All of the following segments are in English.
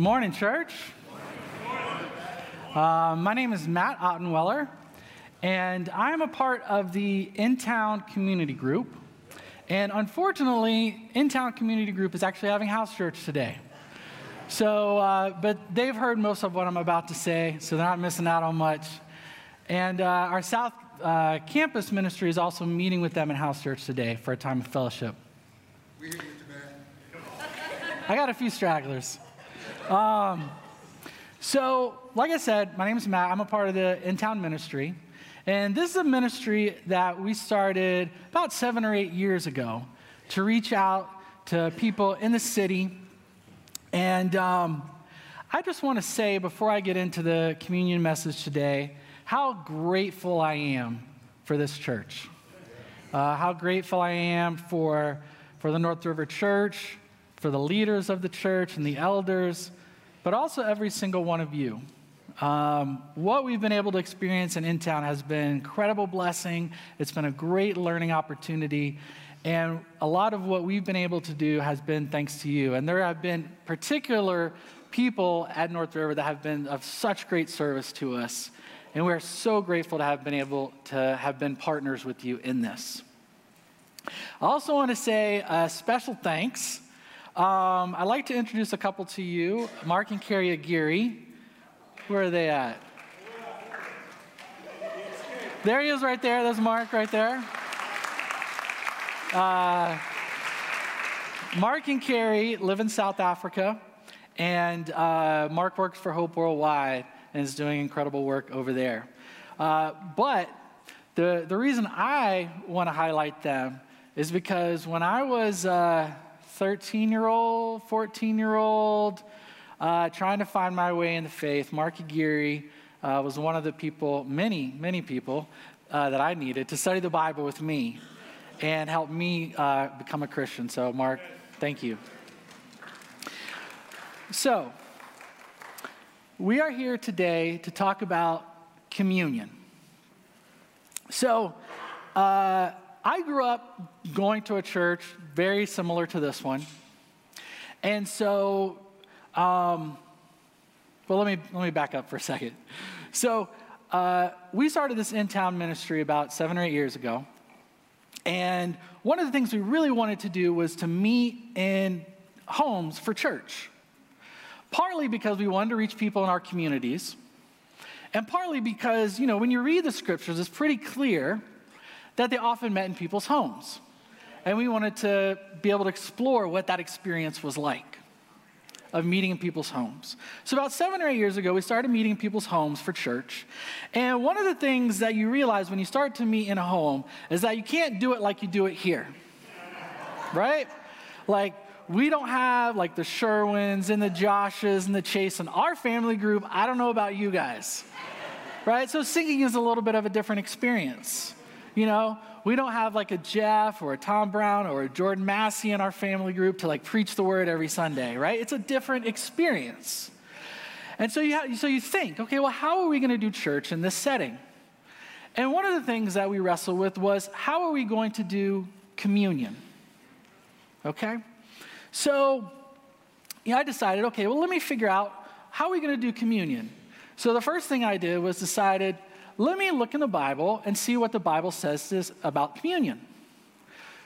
Good morning, church. Uh, my name is Matt Ottenweller, and I'm a part of the In Town Community Group. And unfortunately, In Town Community Group is actually having house church today. So, uh, but they've heard most of what I'm about to say, so they're not missing out on much. And uh, our South uh, Campus ministry is also meeting with them in house church today for a time of fellowship. I got a few stragglers. Um, so, like I said, my name is Matt. I'm a part of the in town ministry. And this is a ministry that we started about seven or eight years ago to reach out to people in the city. And um, I just want to say, before I get into the communion message today, how grateful I am for this church. Uh, how grateful I am for, for the North River Church, for the leaders of the church and the elders, but also every single one of you. Um, what we've been able to experience in InTown has been an incredible blessing. It's been a great learning opportunity. And a lot of what we've been able to do has been thanks to you. And there have been particular people at North River that have been of such great service to us. And we're so grateful to have been able to have been partners with you in this. I also want to say a special thanks um, I'd like to introduce a couple to you Mark and Carrie Aguirre. Where are they at? There he is right there. There's Mark right there. Uh, Mark and Carrie live in South Africa, and uh, Mark works for Hope Worldwide and is doing incredible work over there. Uh, but the, the reason I want to highlight them is because when I was uh, 13 year old, 14 year old, uh, trying to find my way in the faith. Mark Aguirre uh, was one of the people, many, many people, uh, that I needed to study the Bible with me and help me uh, become a Christian. So, Mark, thank you. So, we are here today to talk about communion. So, uh, I grew up going to a church very similar to this one. And so, um, well, let me, let me back up for a second. So, uh, we started this in town ministry about seven or eight years ago. And one of the things we really wanted to do was to meet in homes for church. Partly because we wanted to reach people in our communities, and partly because, you know, when you read the scriptures, it's pretty clear that they often met in people's homes. And we wanted to be able to explore what that experience was like of meeting in people's homes. So, about seven or eight years ago, we started meeting in people's homes for church. And one of the things that you realize when you start to meet in a home is that you can't do it like you do it here, right? Like, we don't have like the Sherwins and the Joshes and the Chase in our family group. I don't know about you guys, right? So, singing is a little bit of a different experience. You know, we don't have like a Jeff or a Tom Brown or a Jordan Massey in our family group to like preach the word every Sunday, right? It's a different experience. And so you, have, so you think, okay, well, how are we going to do church in this setting? And one of the things that we wrestled with was how are we going to do communion? Okay? So you know, I decided, okay, well, let me figure out how are we going to do communion? So the first thing I did was decided, let me look in the Bible and see what the Bible says this about communion.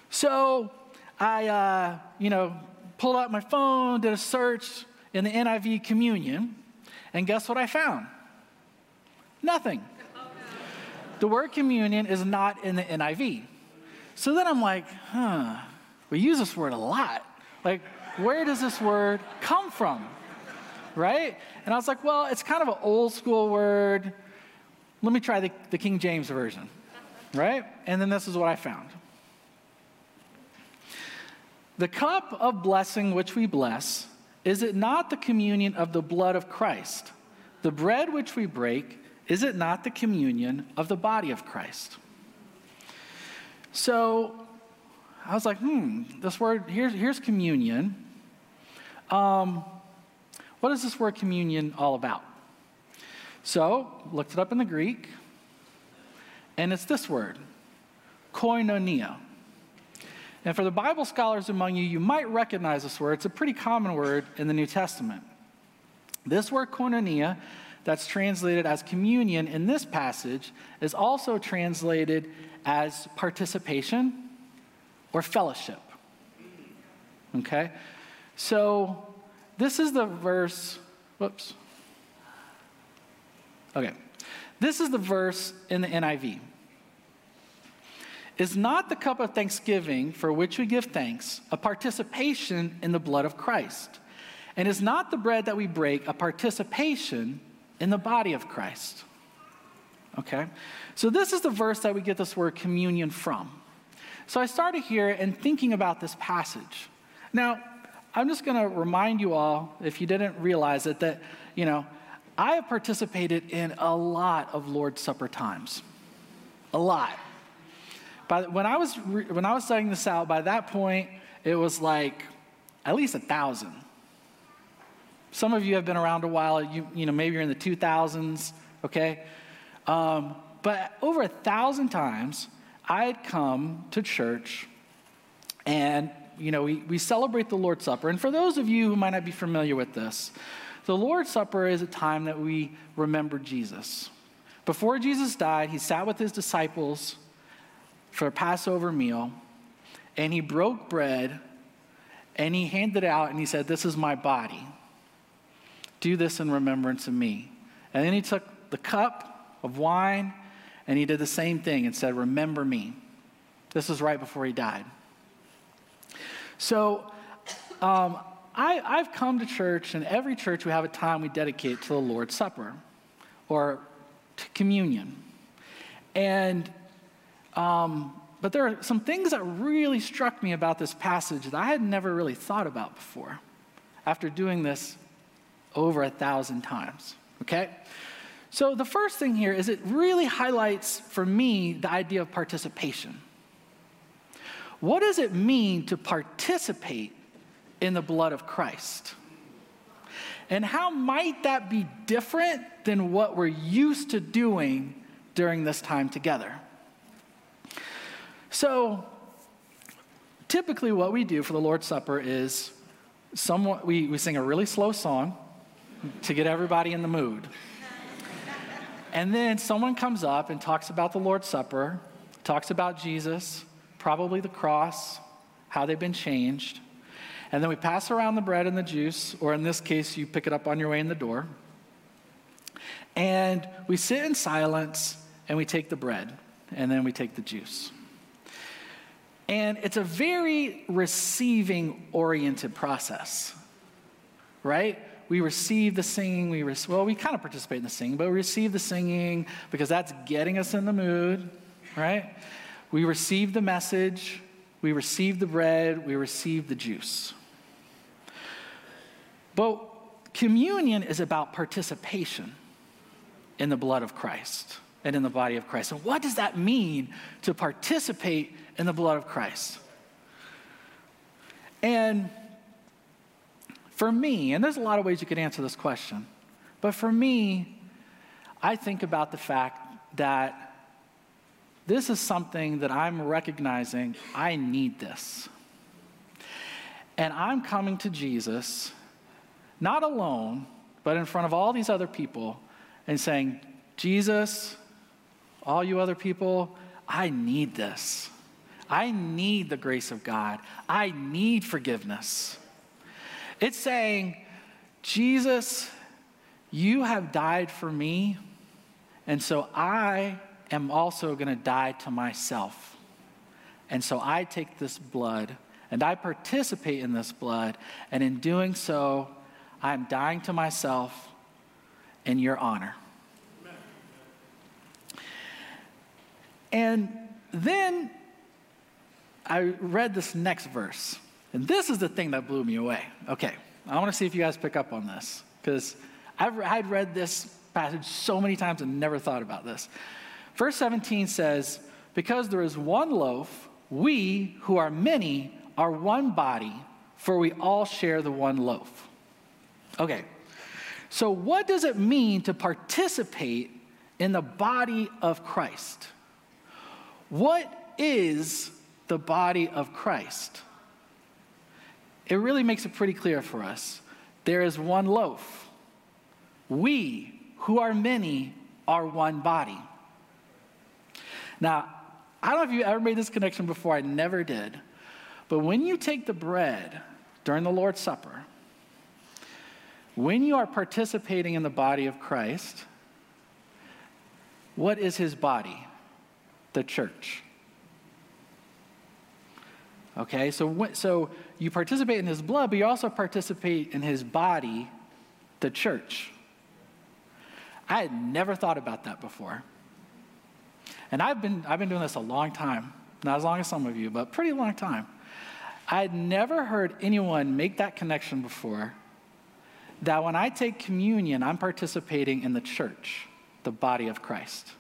So I, uh, you know, pulled out my phone, did a search in the NIV communion, and guess what I found? Nothing. The word communion is not in the NIV. So then I'm like, huh, we use this word a lot. Like, where does this word come from? Right? And I was like, well, it's kind of an old school word. Let me try the, the King James Version, right? And then this is what I found. The cup of blessing which we bless, is it not the communion of the blood of Christ? The bread which we break, is it not the communion of the body of Christ? So I was like, hmm, this word, here's, here's communion. Um, what is this word communion all about? So, looked it up in the Greek, and it's this word, koinonia. And for the Bible scholars among you, you might recognize this word. It's a pretty common word in the New Testament. This word koinonia, that's translated as communion in this passage, is also translated as participation or fellowship. Okay? So this is the verse, whoops. Okay. This is the verse in the NIV. Is not the cup of thanksgiving for which we give thanks a participation in the blood of Christ? And is not the bread that we break a participation in the body of Christ? Okay? So, this is the verse that we get this word communion from. So, I started here and thinking about this passage. Now, I'm just going to remind you all, if you didn't realize it, that, you know, I have participated in a lot of Lord's Supper times. A lot. By, when, I was when I was studying this out, by that point, it was like at least a thousand. Some of you have been around a while. You, you know, maybe you're in the 2000s, okay? Um, but over a thousand times, I had come to church and, you know, we, we celebrate the Lord's Supper. And for those of you who might not be familiar with this, the Lord's Supper is a time that we remember Jesus. Before Jesus died, he sat with his disciples for a Passover meal, and he broke bread and he handed it out and he said, This is my body. Do this in remembrance of me. And then he took the cup of wine and he did the same thing and said, Remember me. This was right before he died. So, um, I, I've come to church, and every church we have a time we dedicate to the Lord's Supper or to communion. And um, but there are some things that really struck me about this passage that I had never really thought about before after doing this over a thousand times. Okay? So the first thing here is it really highlights for me the idea of participation. What does it mean to participate in the blood of Christ? And how might that be different than what we're used to doing during this time together? So, typically, what we do for the Lord's Supper is we, we sing a really slow song to get everybody in the mood. And then someone comes up and talks about the Lord's Supper, talks about Jesus, probably the cross, how they've been changed. And then we pass around the bread and the juice, or in this case, you pick it up on your way in the door. And we sit in silence and we take the bread, and then we take the juice. And it's a very receiving oriented process, right? We receive the singing, we re- well, we kind of participate in the singing, but we receive the singing because that's getting us in the mood, right? We receive the message, we receive the bread, we receive the juice. But communion is about participation in the blood of Christ and in the body of Christ. And what does that mean to participate in the blood of Christ. And for me, and there's a lot of ways you could answer this question, but for me, I think about the fact that this is something that I'm recognizing I need this. And I'm coming to Jesus, not alone, but in front of all these other people, and saying, Jesus, all you other people, I need this. I need the grace of God. I need forgiveness. It's saying, Jesus, you have died for me, and so I am also going to die to myself. And so I take this blood and I participate in this blood, and in doing so, I'm dying to myself in your honor. And then I read this next verse, and this is the thing that blew me away. Okay, I want to see if you guys pick up on this, because I'd read this passage so many times and never thought about this. Verse 17 says, Because there is one loaf, we who are many are one body, for we all share the one loaf. Okay, so what does it mean to participate in the body of Christ? What is the body of Christ. It really makes it pretty clear for us. There is one loaf, we, who are many, are one body. Now, I don't know if you ever made this connection before, I never did. But when you take the bread during the Lord's Supper, when you are participating in the body of Christ, what is his body? The church. Okay, so, so you participate in his blood, but you also participate in his body, the church. I had never thought about that before. And I've been, I've been doing this a long time, not as long as some of you, but pretty long time. I had never heard anyone make that connection before that when I take communion, I'm participating in the church, the body of Christ.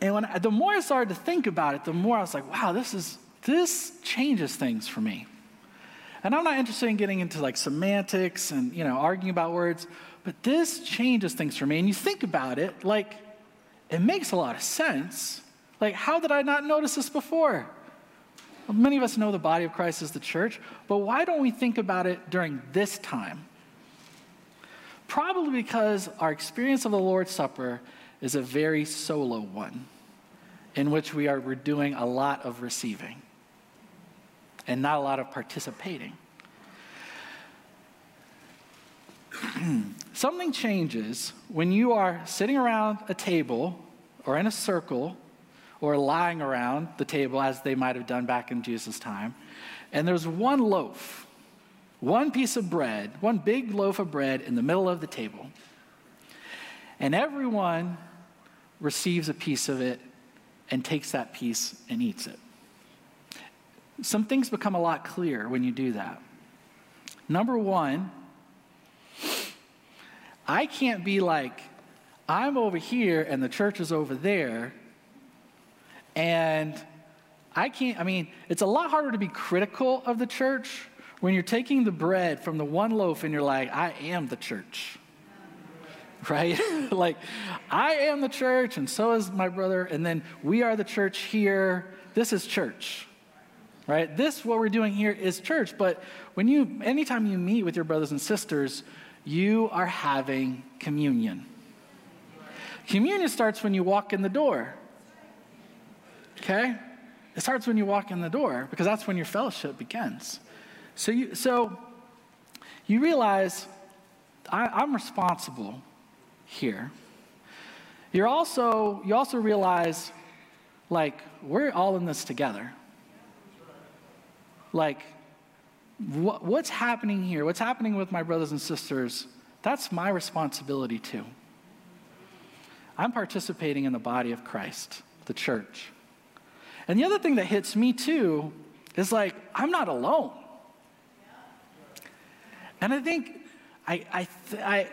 And when, the more I started to think about it, the more I was like, wow, this is, this changes things for me. And I'm not interested in getting into like semantics and, you know, arguing about words, but this changes things for me. And you think about it, like, it makes a lot of sense. Like, how did I not notice this before? Well, many of us know the body of Christ is the church, but why don't we think about it during this time? Probably because our experience of the Lord's Supper is a very solo one in which we are we're doing a lot of receiving and not a lot of participating. Something changes when you are sitting around a table or in a circle or lying around the table as they might have done back in Jesus' time, and there's one loaf, one piece of bread, one big loaf of bread in the middle of the table. And everyone receives a piece of it and takes that piece and eats it. Some things become a lot clearer when you do that. Number one, I can't be like, I'm over here and the church is over there. And I can't, I mean, it's a lot harder to be critical of the church when you're taking the bread from the one loaf and you're like, I am the church right? like, I am the church, and so is my brother, and then we are the church here. This is church, right? This, what we're doing here, is church. But when you, anytime you meet with your brothers and sisters, you are having communion. Communion starts when you walk in the door. Okay? It starts when you walk in the door because that's when your fellowship begins. So you, so you realize I, I'm responsible here. You're also, you also realize, like, we're all in this together. Like, what, what's happening here, what's happening with my brothers and sisters, that's my responsibility too. I'm participating in the body of Christ, the church. And the other thing that hits me too is like, I'm not alone. And I think I, I, I,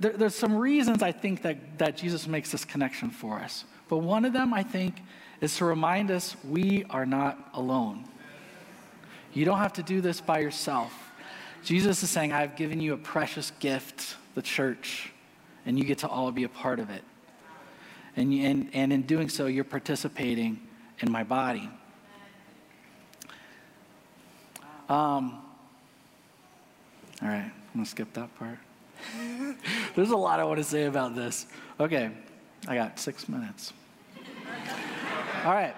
there, there's some reasons I think that, that Jesus makes this connection for us. But one of them, I think, is to remind us we are not alone. You don't have to do this by yourself. Jesus is saying, I've given you a precious gift, the church, and you get to all be a part of it. And, and, and in doing so, you're participating in my body. Um, all right, I'm going to skip that part. There's a lot I want to say about this. Okay, I got six minutes. All right.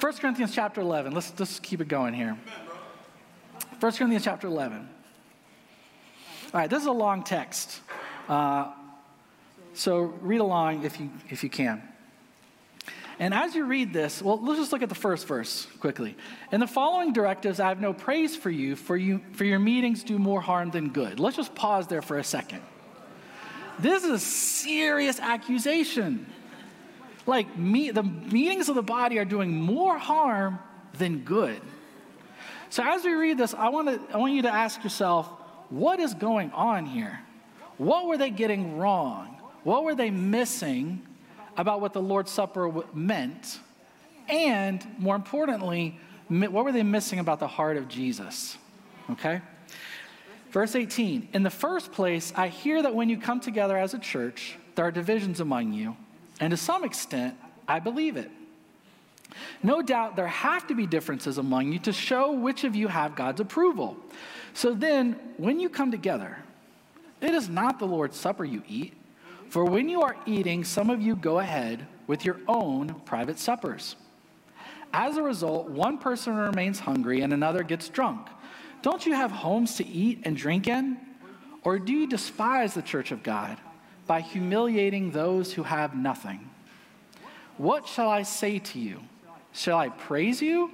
1 Corinthians chapter 11. Let's just keep it going here. 1 Corinthians chapter 11. All right, this is a long text. Uh, so read along if you, if you can. And as you read this, well, let's just look at the first verse quickly. In the following directives, I have no praise for you, for, you, for your meetings do more harm than good. Let's just pause there for a second. This is a serious accusation. Like, me, the meetings of the body are doing more harm than good. So, as we read this, I, wanna, I want you to ask yourself what is going on here? What were they getting wrong? What were they missing about what the Lord's Supper meant, and more importantly, what were they missing about the heart of Jesus? Okay? Verse 18 In the first place, I hear that when you come together as a church, there are divisions among you, and to some extent, I believe it. No doubt there have to be differences among you to show which of you have God's approval. So then, when you come together, It is not the Lord's Supper you eat. For when you are eating, some of you go ahead with your own private suppers. As a result, one person remains hungry and another gets drunk. Don't you have homes to eat and drink in? Or do you despise the church of God by humiliating those who have nothing? What shall I say to you? Shall I praise you?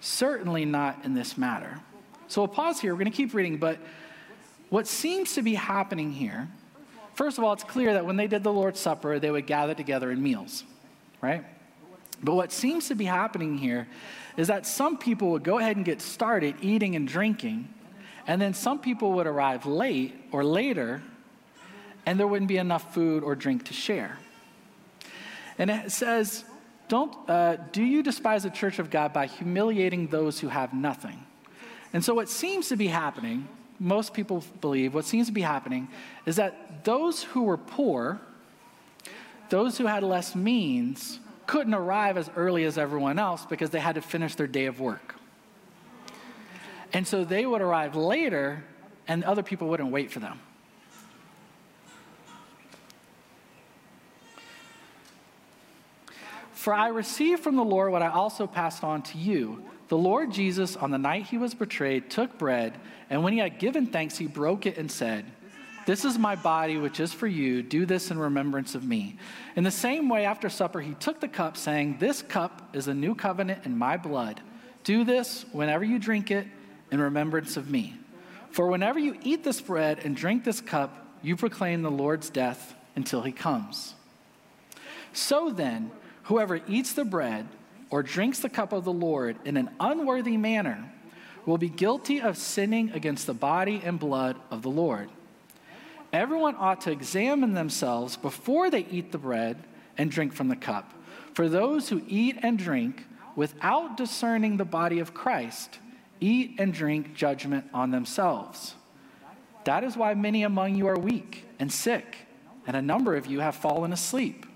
Certainly not in this matter. So we'll pause here. We're going to keep reading, but what seems to be happening here, first of all, it's clear that when they did the Lord's Supper, they would gather together in meals, right? But what seems to be happening here is that some people would go ahead and get started eating and drinking, and then some people would arrive late or later, and there wouldn't be enough food or drink to share. And it says, don't, uh, do you despise the church of God by humiliating those who have nothing? And so, what seems to be happening most people believe, what seems to be happening is that those who were poor, those who had less means, couldn't arrive as early as everyone else because they had to finish their day of work. And so they would arrive later, and other people wouldn't wait for them. For I received from the Lord what I also passed on to you. The Lord Jesus, on the night he was betrayed, took bread. And when he had given thanks, he broke it and said, This is my body, which is for you. Do this in remembrance of me. In the same way, after supper, he took the cup, saying, This cup is a new covenant in my blood. Do this whenever you drink it in remembrance of me. For whenever you eat this bread and drink this cup, you proclaim the Lord's death until he comes. So then, whoever eats the bread or drinks the cup of the Lord in an unworthy manner, will be guilty of sinning against the body and blood of the Lord. Everyone ought to examine themselves before they eat the bread and drink from the cup. For those who eat and drink without discerning the body of Christ eat and drink judgment on themselves. That is why many among you are weak and sick, and a number of you have fallen asleep.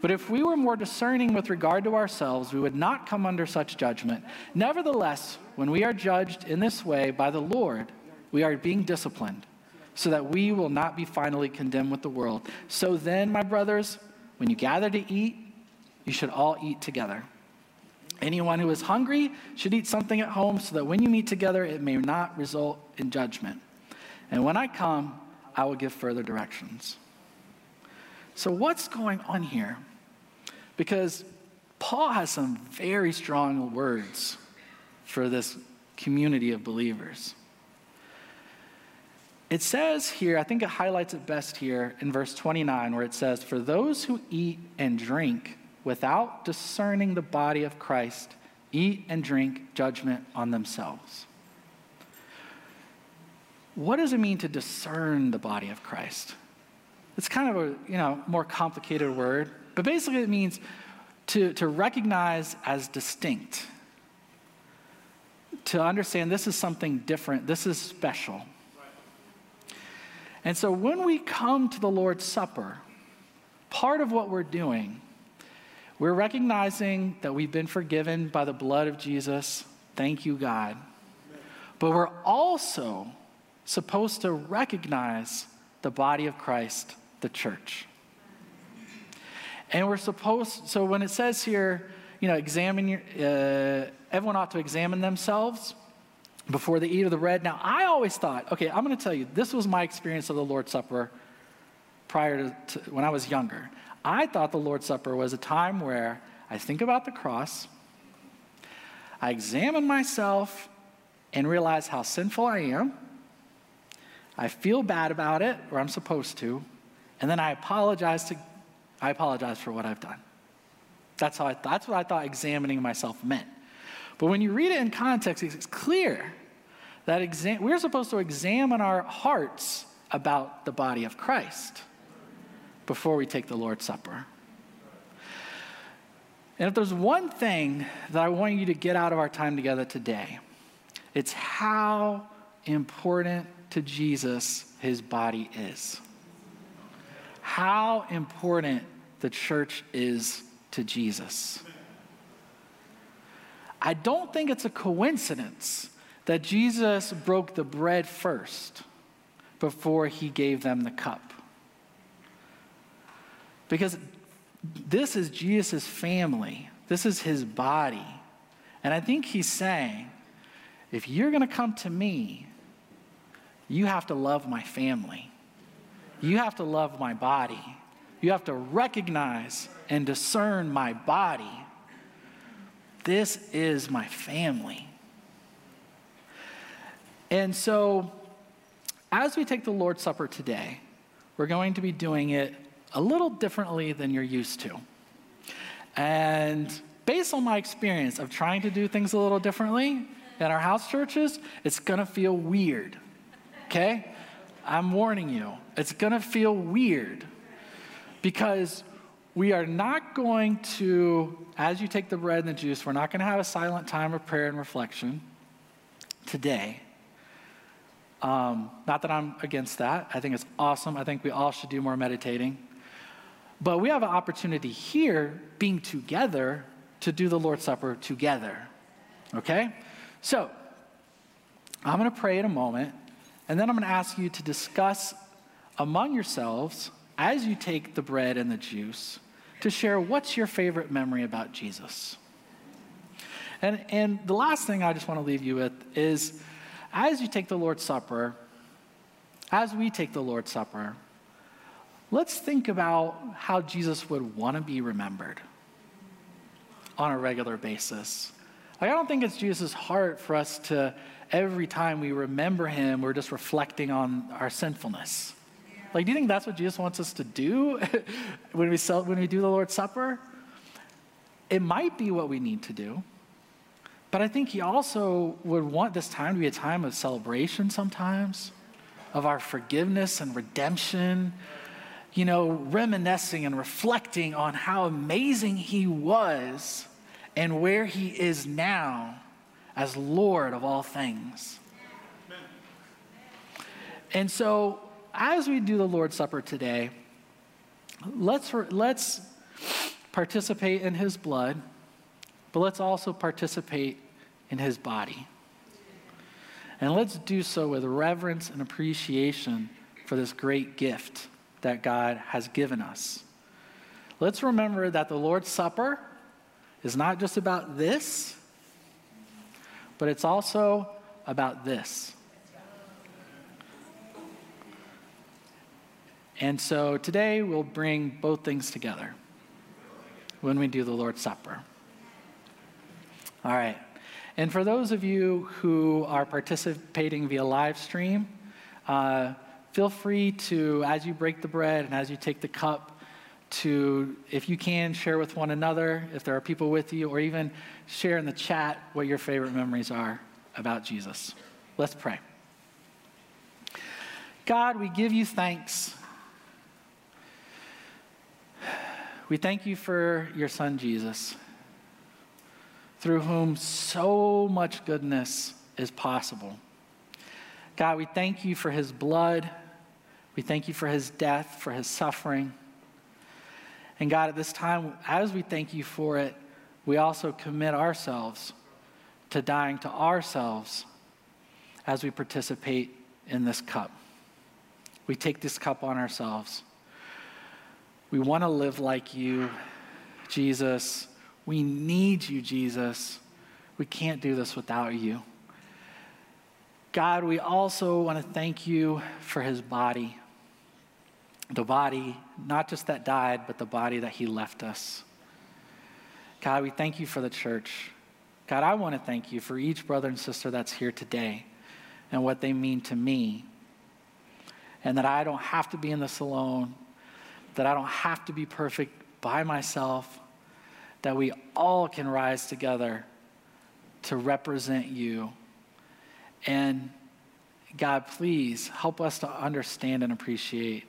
But if we were more discerning with regard to ourselves, we would not come under such judgment. Nevertheless, when we are judged in this way by the Lord, we are being disciplined, so that we will not be finally condemned with the world. So then, my brothers, when you gather to eat, you should all eat together. Anyone who is hungry should eat something at home, so that when you meet together, it may not result in judgment. And when I come, I will give further directions. So, what's going on here? Because Paul has some very strong words for this community of believers. It says here, I think it highlights it best here in verse 29, where it says, For those who eat and drink without discerning the body of Christ eat and drink judgment on themselves. What does it mean to discern the body of Christ? It's kind of a you know more complicated word, but basically it means to, to recognize as distinct, to understand this is something different, this is special. And so when we come to the Lord's Supper, part of what we're doing, we're recognizing that we've been forgiven by the blood of Jesus. Thank you, God. But we're also supposed to recognize the body of Christ, the church. And we're supposed, so when it says here, you know, examine your, uh, everyone ought to examine themselves before they eat of the bread. Now, I always thought, okay, I'm going to tell you, this was my experience of the Lord's Supper prior to, to when I was younger. I thought the Lord's Supper was a time where I think about the cross, I examine myself and realize how sinful I am. I feel bad about it, or I'm supposed to, and then I apologize to I apologize for what I've done. That's, how I, that's what I thought examining myself meant. But when you read it in context, it's clear that we're supposed to examine our hearts about the body of Christ before we take the Lord's Supper. And if there's one thing that I want you to get out of our time together today, it's how important to Jesus his body is how important the church is to Jesus. I don't think it's a coincidence that Jesus broke the bread first before he gave them the cup. Because this is Jesus' family, this is his body. And I think he's saying, if you're going to come to me, you have to love my family. You have to love my body. You have to recognize and discern my body. This is my family. And so, as we take the Lord's Supper today, we're going to be doing it a little differently than you're used to. And based on my experience of trying to do things a little differently in our house churches, it's going to feel weird. Okay? I'm warning you, it's going to feel weird because we are not going to, as you take the bread and the juice, we're not going to have a silent time of prayer and reflection today. Um, not that I'm against that. I think it's awesome. I think we all should do more meditating. But we have an opportunity here, being together, to do the Lord's Supper together. Okay? So, I'm going to pray in a moment, and then I'm going to ask you to discuss among yourselves as you take the bread and the juice to share what's your favorite memory about Jesus. And, and the last thing I just want to leave you with is as you take the Lord's Supper, as we take the Lord's Supper, let's think about how Jesus would want to be remembered on a regular basis. Like, I don't think it's Jesus' heart for us to, every time we remember him, we're just reflecting on our sinfulness. Like, do you think that's what Jesus wants us to do when, we sell, when we do the Lord's Supper? It might be what we need to do. But I think he also would want this time to be a time of celebration sometimes, of our forgiveness and redemption, you know, reminiscing and reflecting on how amazing he was and where he is now as Lord of all things. And so, as we do the Lord's Supper today, let's, let's participate in his blood, but let's also participate in his body. And let's do so with reverence and appreciation for this great gift that God has given us. Let's remember that the Lord's Supper is not just about this, but it's also about this. And so today we'll bring both things together when we do the Lord's Supper. All right. And for those of you who are participating via live stream, uh, feel free to, as you break the bread and as you take the cup, to, if you can, share with one another, if there are people with you, or even share in the chat what your favorite memories are about Jesus. Let's pray. God, we give you thanks. We thank you for your son, Jesus, through whom so much goodness is possible. God, we thank you for his blood. We thank you for his death, for his suffering. And God, at this time, as we thank you for it, we also commit ourselves to dying to ourselves as we participate in this cup. We take this cup on ourselves. We want to live like you, Jesus. We need you, Jesus. We can't do this without you. God, we also want to thank you for his body. The body, not just that died, but the body that he left us. God, we thank you for the church. God, I want to thank you for each brother and sister that's here today and what they mean to me. And that I don't have to be in this alone, that I don't have to be perfect by myself, that we all can rise together to represent you and God, please help us to understand and appreciate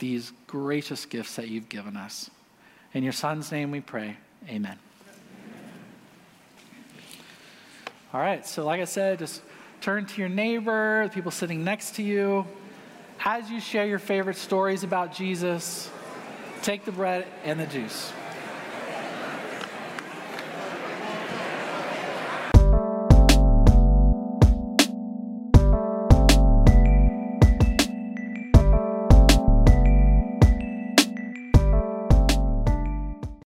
these gracious gifts that you've given us. In your son's name we pray. Amen. All right, so like I said, just turn to your neighbor, the people sitting next to you. As you share your favorite stories about Jesus, take the bread and the juice.